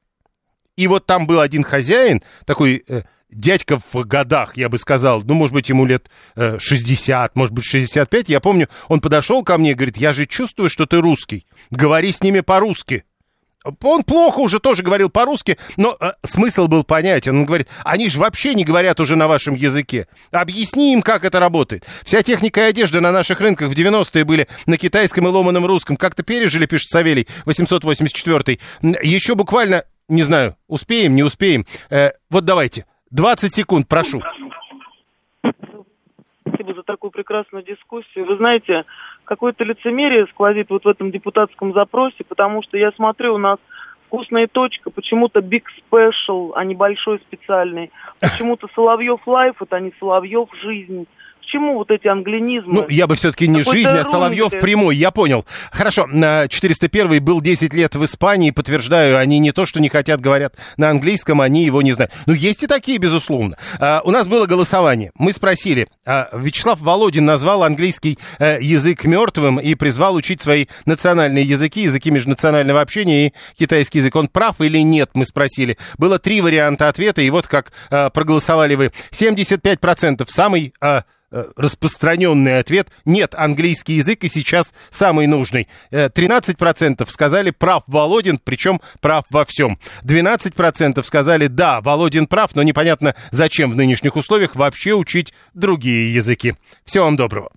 И вот там был один хозяин, такой э, дядька в годах, я бы сказал, ну, может быть, ему лет э, 60, может быть, 65. Я помню, он подошел ко мне и говорит, я же чувствую, что ты русский. Говори с ними по-русски. Он плохо уже тоже говорил по-русски, но э, смысл был понятен. Он говорит, они же вообще не говорят уже на вашем языке. Объясни им, как это работает. Вся техника и одежда на наших рынках в 90-е были на китайском и ломаном русском. Как-то пережили, пишет Савелий, 884 Еще буквально, не знаю, успеем, не успеем. Э, вот давайте, 20 секунд, прошу. Спасибо за такую прекрасную дискуссию. Вы знаете, какое-то лицемерие сквозит вот в этом депутатском запросе, потому что я смотрю, у нас Вкусно и точка, почему-то Big Special, а не большой специальный. Почему-то Соловьев Live, это не Соловьев Жизнь. К чему вот эти англинизмы? Ну, я бы все-таки не жизнь, а Соловьев ты. прямой, я понял. Хорошо, на 401 был 10 лет в Испании, подтверждаю, они не то, что не хотят, говорят на английском, они его не знают. Ну, есть и такие, безусловно. А, у нас было голосование, мы спросили, а, Вячеслав Володин назвал английский э, язык мертвым и призвал учить свои национальные языки, языки межнационального общения и китайский язык. Он прав или нет, мы спросили. Было три варианта ответа, и вот как э, проголосовали вы. 75% самый... распространенный ответ – нет, английский язык и сейчас самый нужный. 13% сказали «прав Володин», причем прав во всем. 12% сказали «да, Володин прав, но непонятно, зачем в нынешних условиях вообще учить другие языки». Всего вам доброго.